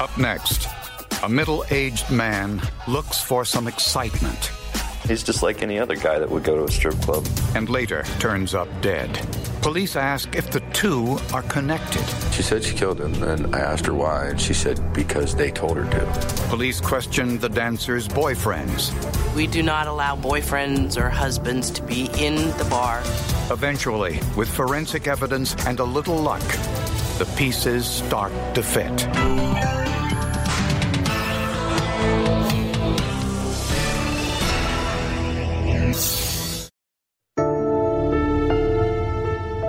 Up next, a middle aged man looks for some excitement He's just like any other guy that would go to a strip club. and later turns up dead. Police ask if the two are connected. She said she killed him, and I asked her why, and she said because they told her to. Police question the dancer's boyfriends. We do not allow boyfriends or husbands to be in the bar. Eventually, with forensic evidence and a little luck, the pieces start to fit.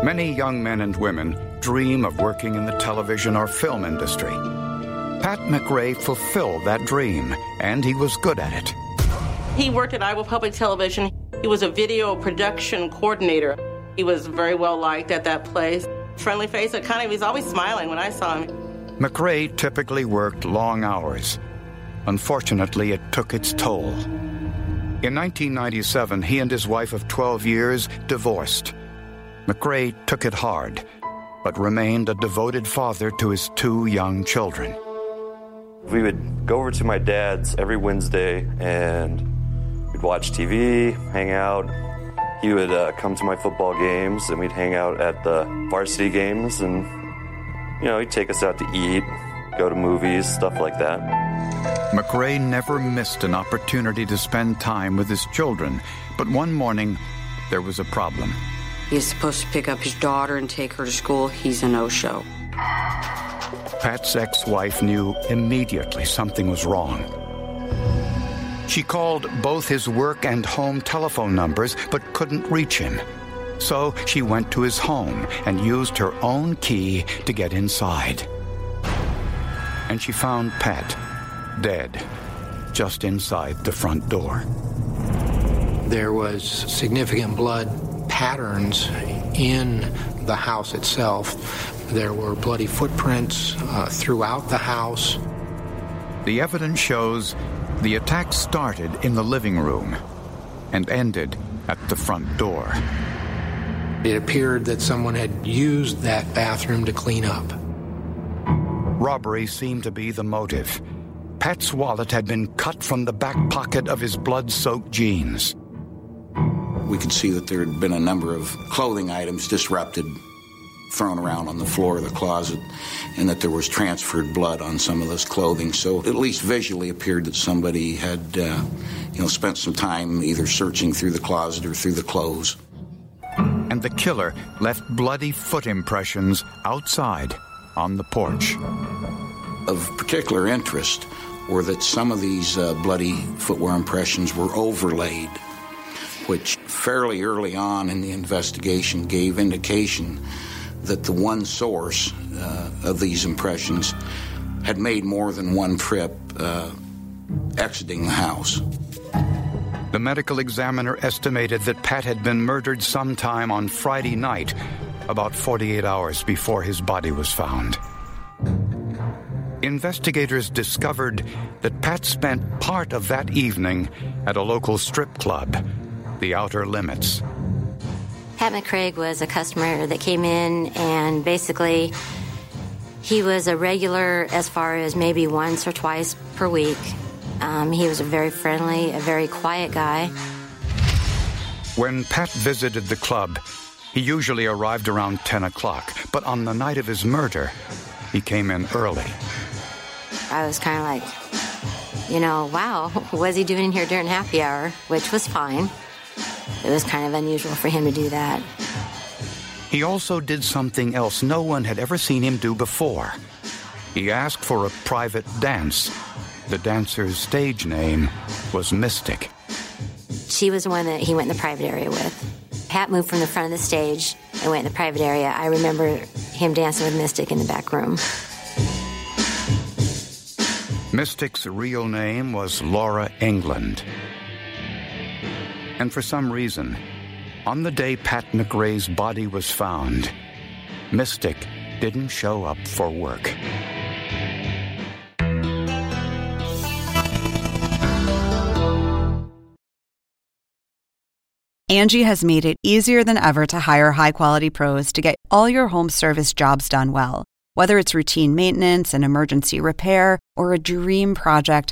Many young men and women dream of working in the television or film industry. Pat McRae fulfilled that dream, and he was good at it. He worked at Iowa Public Television. He was a video production coordinator. He was very well liked at that place. Friendly face, it kind of, he's always smiling when I saw him. McRae typically worked long hours. Unfortunately, it took its toll. In 1997, he and his wife of 12 years divorced. McRae took it hard, but remained a devoted father to his two young children. We would go over to my dad's every Wednesday and we'd watch TV, hang out. He would uh, come to my football games and we'd hang out at the varsity games and, you know, he'd take us out to eat, go to movies, stuff like that. McRae never missed an opportunity to spend time with his children, but one morning there was a problem. He's supposed to pick up his daughter and take her to school. He's a no show. Pat's ex wife knew immediately something was wrong. She called both his work and home telephone numbers but couldn't reach him. So she went to his home and used her own key to get inside. And she found Pat dead just inside the front door. There was significant blood patterns in the house itself. There were bloody footprints uh, throughout the house. The evidence shows the attack started in the living room and ended at the front door. It appeared that someone had used that bathroom to clean up. Robbery seemed to be the motive. Pat's wallet had been cut from the back pocket of his blood soaked jeans. We could see that there had been a number of clothing items disrupted, thrown around on the floor of the closet, and that there was transferred blood on some of this clothing. So, at least visually, appeared that somebody had, uh, you know, spent some time either searching through the closet or through the clothes. And the killer left bloody foot impressions outside on the porch. Of particular interest were that some of these uh, bloody footwear impressions were overlaid, which fairly early on in the investigation gave indication that the one source uh, of these impressions had made more than one trip uh, exiting the house. The medical examiner estimated that Pat had been murdered sometime on Friday night, about 48 hours before his body was found. Investigators discovered that Pat spent part of that evening at a local strip club, the Outer Limits. Pat McCraig was a customer that came in and basically he was a regular as far as maybe once or twice per week. Um, he was a very friendly, a very quiet guy. When Pat visited the club, he usually arrived around 10 o'clock, but on the night of his murder, he came in early. I was kind of like, you know, wow, what's he doing here during happy hour? Which was fine. It was kind of unusual for him to do that. He also did something else no one had ever seen him do before. He asked for a private dance. The dancer's stage name was Mystic. She was the one that he went in the private area with. Pat moved from the front of the stage and went in the private area. I remember him dancing with Mystic in the back room. Mystic's real name was Laura England. And for some reason, on the day Pat McRae's body was found, Mystic didn't show up for work. Angie has made it easier than ever to hire high quality pros to get all your home service jobs done well. Whether it's routine maintenance, and emergency repair, or a dream project,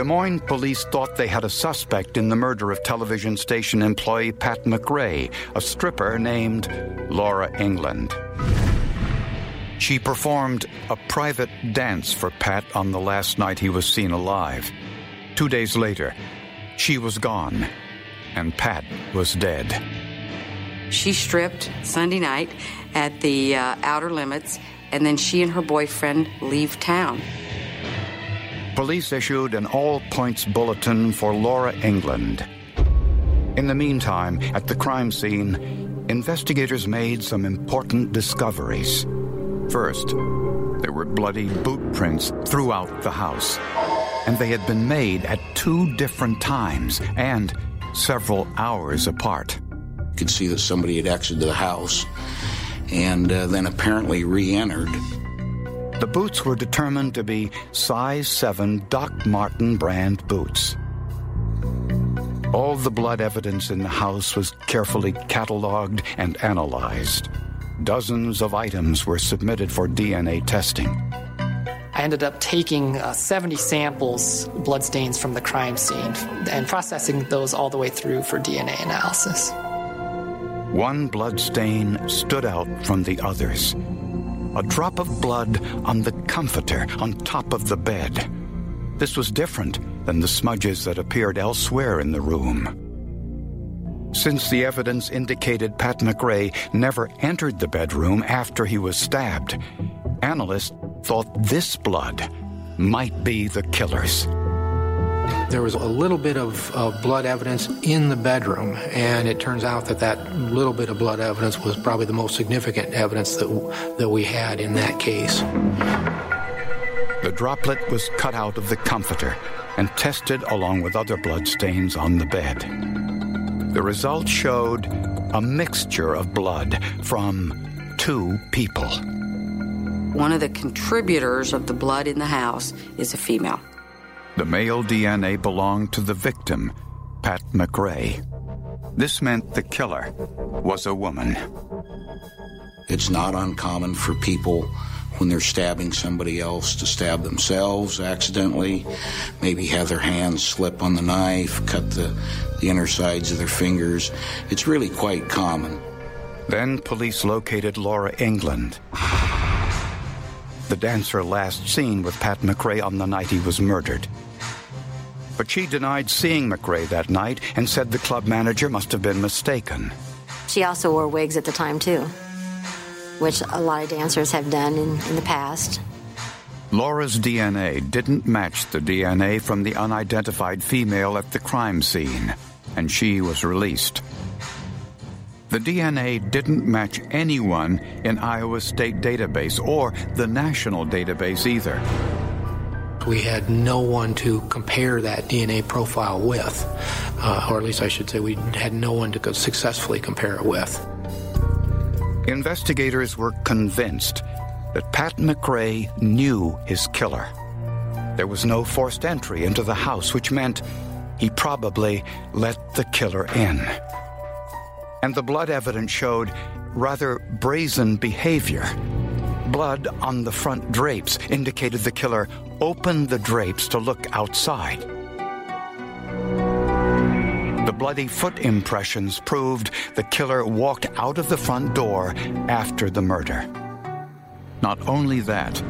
Des Moines police thought they had a suspect in the murder of television station employee Pat McRae, a stripper named Laura England. She performed a private dance for Pat on the last night he was seen alive. Two days later, she was gone, and Pat was dead. She stripped Sunday night at the uh, Outer Limits, and then she and her boyfriend leave town. Police issued an all points bulletin for Laura England. In the meantime, at the crime scene, investigators made some important discoveries. First, there were bloody boot prints throughout the house, and they had been made at two different times and several hours apart. You could see that somebody had exited the house and uh, then apparently re entered. The boots were determined to be size 7 Doc Marten brand boots. All the blood evidence in the house was carefully catalogued and analyzed. Dozens of items were submitted for DNA testing. I ended up taking uh, 70 samples, blood stains from the crime scene, and processing those all the way through for DNA analysis. One blood stain stood out from the others. A drop of blood on the comforter on top of the bed. This was different than the smudges that appeared elsewhere in the room. Since the evidence indicated Pat McRae never entered the bedroom after he was stabbed, analysts thought this blood might be the killer's. There was a little bit of, of, blood evidence in the bedroom, and it turns out that that little bit of blood evidence was probably the most significant evidence that, that we had in that case. The droplet was cut out of the comforter and tested along with other blood stains on the bed. The results showed a mixture of blood from two people. One of the contributors of the blood in the house is a female. The male DNA belonged to the victim, Pat McRae. This meant the killer was a woman. It's not uncommon for people when they're stabbing somebody else to stab themselves accidentally, maybe have their hands slip on the knife, cut the, the inner sides of their fingers. It's really quite common. Then police located Laura England, the dancer last seen with Pat McRae on the night he was murdered. But she denied seeing McRae that night and said the club manager must have been mistaken. She also wore wigs at the time, too, which a lot of dancers have done in, in the past. Laura's DNA didn't match the DNA from the unidentified female at the crime scene, and she was released. The DNA didn't match anyone in Iowa State database or the national database either. We had no one to compare that DNA profile with, uh, or at least I should say we had no one to successfully compare it with. Investigators were convinced that Pat McRae knew his killer. There was no forced entry into the house, which meant he probably let the killer in and the blood evidence showed rather brazen behavior. Blood on the front drapes indicated the killer opened the drapes to look outside. The bloody foot impressions proved the killer walked out of the front door after the murder. Not only that,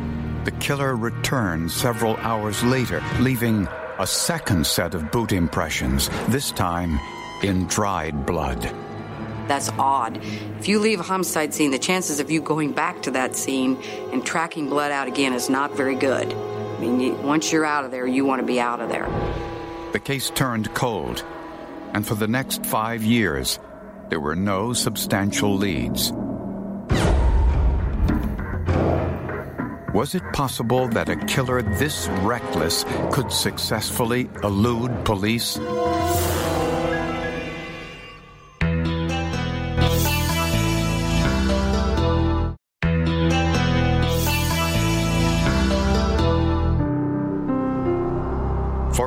the killer returned several hours later, leaving a second set of boot impressions, this time in dried blood. That's odd. If you leave a homicide scene, the chances of you going back to that scene and tracking blood out again is not very good. I mean, once you're out of there, you want to be out of there. The case turned cold, and for the next five years, there were no substantial leads. Was it possible that a killer this reckless could successfully elude police?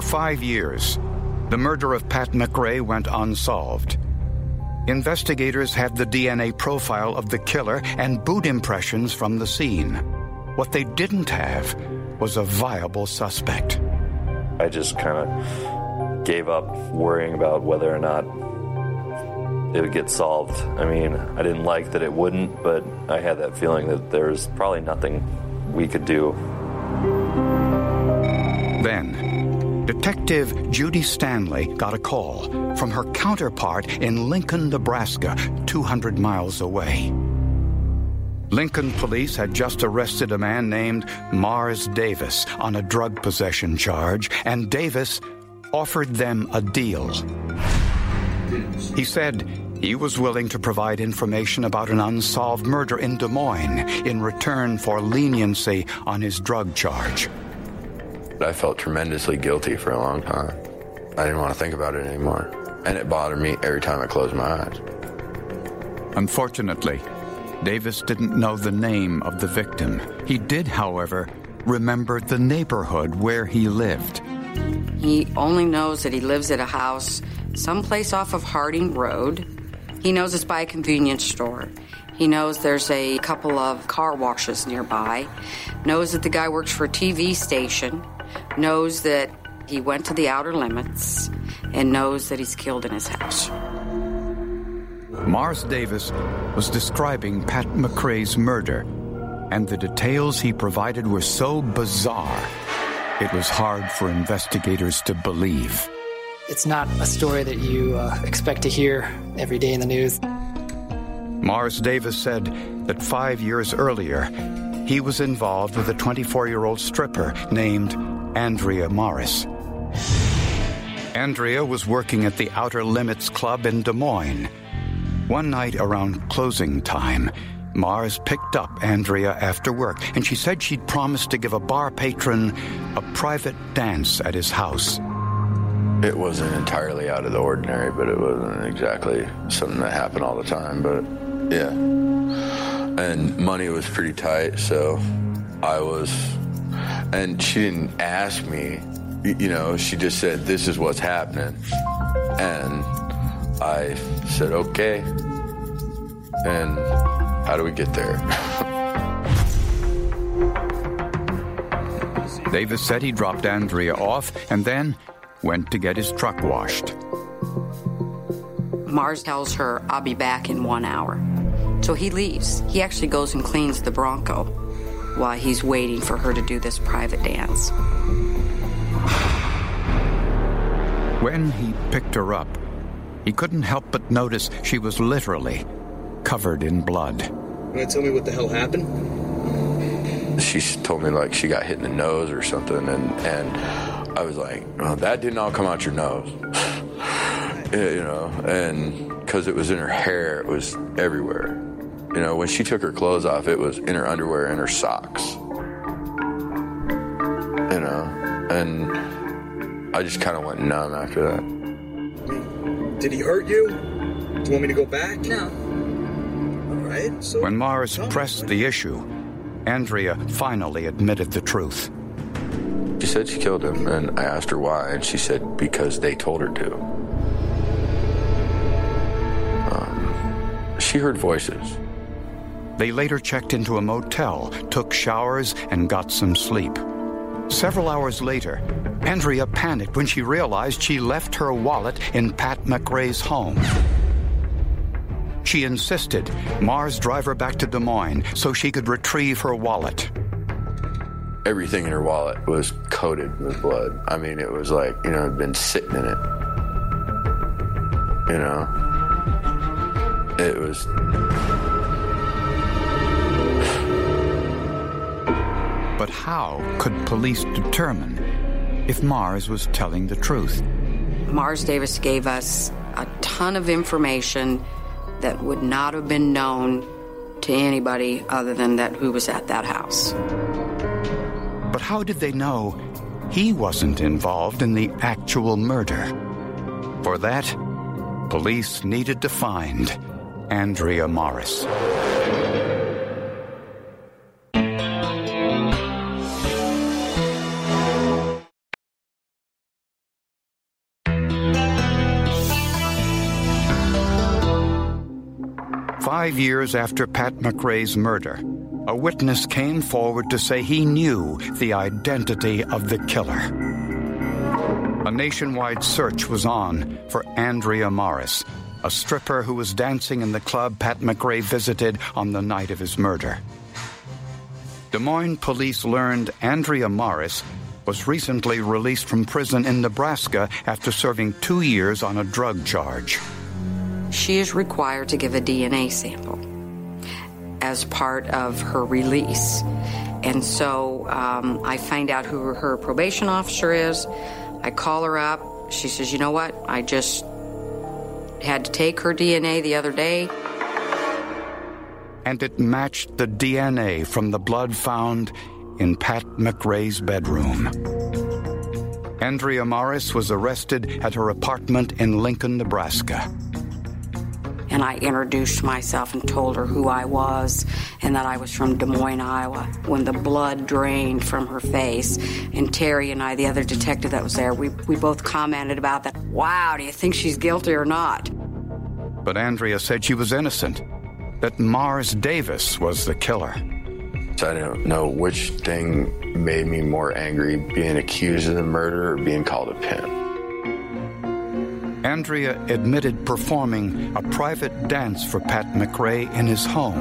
Five years, the murder of Pat McRae went unsolved. Investigators had the DNA profile of the killer and boot impressions from the scene. What they didn't have was a viable suspect. I just kind of gave up worrying about whether or not it would get solved. I mean, I didn't like that it wouldn't, but I had that feeling that there's probably nothing we could do. Then, Detective Judy Stanley got a call from her counterpart in Lincoln, Nebraska, 200 miles away. Lincoln police had just arrested a man named Mars Davis on a drug possession charge, and Davis offered them a deal. He said he was willing to provide information about an unsolved murder in Des Moines in return for leniency on his drug charge. I felt tremendously guilty for a long time. I didn't want to think about it anymore. And it bothered me every time I closed my eyes. Unfortunately, Davis didn't know the name of the victim. He did, however, remember the neighborhood where he lived. He only knows that he lives at a house someplace off of Harding Road. He knows it's by a convenience store. He knows there's a couple of car washes nearby. Knows that the guy works for a TV station. Knows that he went to the outer limits. And knows that he's killed in his house. Mars Davis was describing Pat McRae's murder, and the details he provided were so bizarre, it was hard for investigators to believe. It's not a story that you uh, expect to hear every day in the news. Mars Davis said that five years earlier, he was involved with a 24 year old stripper named Andrea Morris. Andrea was working at the Outer Limits Club in Des Moines. One night around closing time, Mars picked up Andrea after work, and she said she'd promised to give a bar patron a private dance at his house. It wasn't entirely out of the ordinary, but it wasn't exactly something that happened all the time. But yeah. And money was pretty tight, so I was. And she didn't ask me, you know, she just said, This is what's happening. And I said, Okay. And how do we get there? Davis said he dropped Andrea off and then went to get his truck washed. Mars tells her, I'll be back in one hour. So he leaves. He actually goes and cleans the Bronco while he's waiting for her to do this private dance. When he picked her up, he couldn't help but notice she was literally covered in blood. You want to tell me what the hell happened? She told me like she got hit in the nose or something, and and I was like, well, that didn't all come out your nose, you know, and because it was in her hair, it was everywhere. You know, when she took her clothes off, it was in her underwear and her socks. You know, and I just kind of went numb after that. Did he hurt you? Do you want me to go back? No. All right. So When Mars pressed the issue, Andrea finally admitted the truth. She said she killed him, and I asked her why, and she said because they told her to. Um, she heard voices. They later checked into a motel, took showers, and got some sleep. Several hours later, Andrea panicked when she realized she left her wallet in Pat McRae's home. She insisted Mars drive her back to Des Moines so she could retrieve her wallet. everything in her wallet was coated with blood. I mean, it was like, you know, it'd been sitting in it. You know? It was. But how could police determine if Mars was telling the truth? Mars Davis gave us a ton of information that would not have been known to anybody other than that who was at that house. But how did they know he wasn't involved in the actual murder? For that, police needed to find Andrea Morris. Five years after Pat McRae's murder, a witness came forward to say he knew the identity of the killer. A nationwide search was on for Andrea Morris, a stripper who was dancing in the club Pat McRae visited on the night of his murder. Des Moines police learned Andrea Morris was recently released from prison in Nebraska after serving two years on a drug charge. She is required to give a DNA sample as part of her release. And so um, I find out who her probation officer is. I call her up. She says, You know what? I just had to take her DNA the other day. And it matched the DNA from the blood found in Pat McRae's bedroom. Andrea Morris was arrested at her apartment in Lincoln, Nebraska and I introduced myself and told her who I was and that I was from Des Moines, Iowa. When the blood drained from her face, and Terry and I, the other detective that was there, we, we both commented about that. Wow, do you think she's guilty or not? But Andrea said she was innocent, that Mars Davis was the killer. I don't know which thing made me more angry being accused of the murder or being called a pimp. Andrea admitted performing a private dance for Pat McRae in his home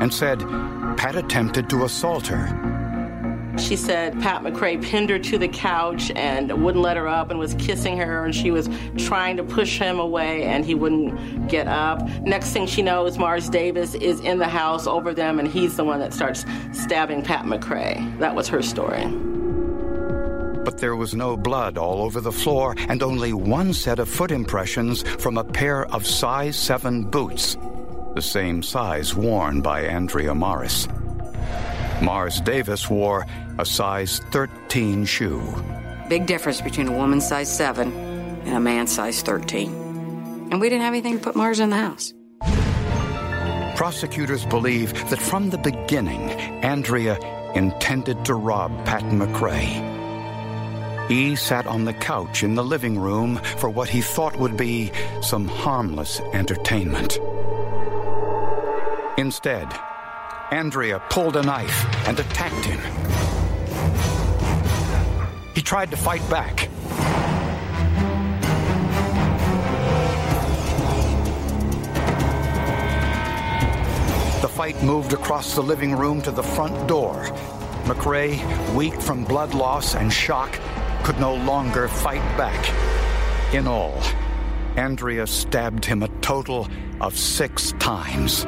and said Pat attempted to assault her. She said Pat McRae pinned her to the couch and wouldn't let her up and was kissing her, and she was trying to push him away, and he wouldn't get up. Next thing she knows, Mars Davis is in the house over them, and he's the one that starts stabbing Pat McRae. That was her story there was no blood all over the floor and only one set of foot impressions from a pair of size 7 boots, the same size worn by Andrea Morris. Mars Davis wore a size 13 shoe. Big difference between a woman's size 7 and a man's size 13. And we didn't have anything to put Mars in the house. Prosecutors believe that from the beginning, Andrea intended to rob Pat McRae. He sat on the couch in the living room for what he thought would be some harmless entertainment. Instead, Andrea pulled a knife and attacked him. He tried to fight back. The fight moved across the living room to the front door. McRae, weak from blood loss and shock, could no longer fight back. In all, Andrea stabbed him a total of six times.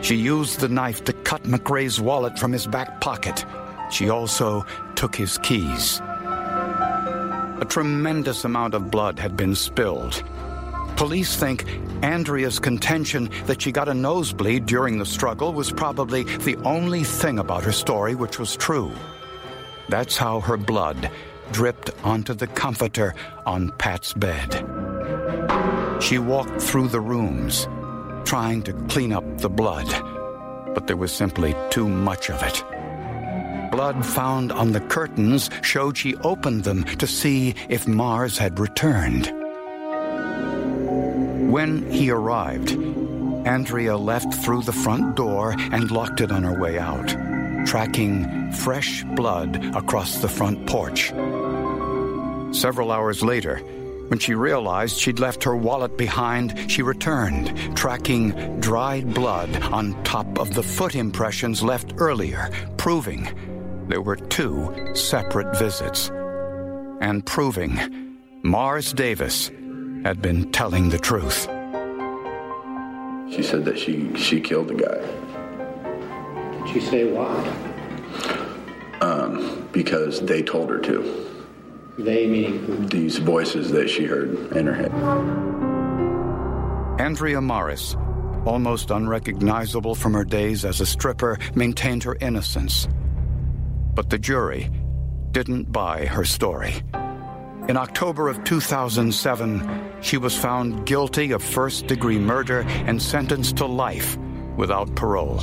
She used the knife to cut McRae's wallet from his back pocket. She also took his keys. A tremendous amount of blood had been spilled. Police think Andrea's contention that she got a nosebleed during the struggle was probably the only thing about her story which was true. That's how her blood dripped onto the comforter on Pat's bed. She walked through the rooms, trying to clean up the blood, but there was simply too much of it. Blood found on the curtains showed she opened them to see if Mars had returned. When he arrived, Andrea left through the front door and locked it on her way out tracking fresh blood across the front porch. Several hours later, when she realized she'd left her wallet behind, she returned, tracking dried blood on top of the foot impressions left earlier, proving there were two separate visits, and proving Mars Davis had been telling the truth. She said that she, she killed the guy. Did she say why? Um, because they told her to. They meaning who? These voices that she heard in her head. Andrea Morris, almost unrecognizable from her days as a stripper, maintained her innocence. But the jury didn't buy her story. In October of 2007, she was found guilty of first degree murder and sentenced to life without parole.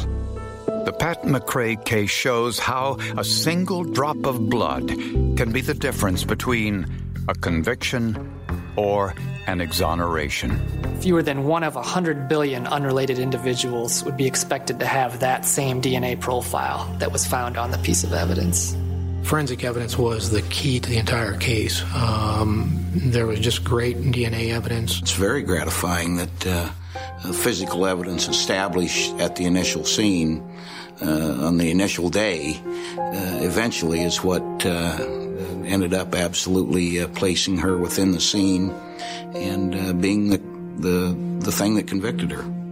The Pat McRae case shows how a single drop of blood can be the difference between a conviction or an exoneration. Fewer than one of 100 billion unrelated individuals would be expected to have that same DNA profile that was found on the piece of evidence. Forensic evidence was the key to the entire case. Um, there was just great DNA evidence. It's very gratifying that uh, physical evidence established at the initial scene uh, on the initial day uh, eventually is what uh, ended up absolutely uh, placing her within the scene and uh, being the, the, the thing that convicted her.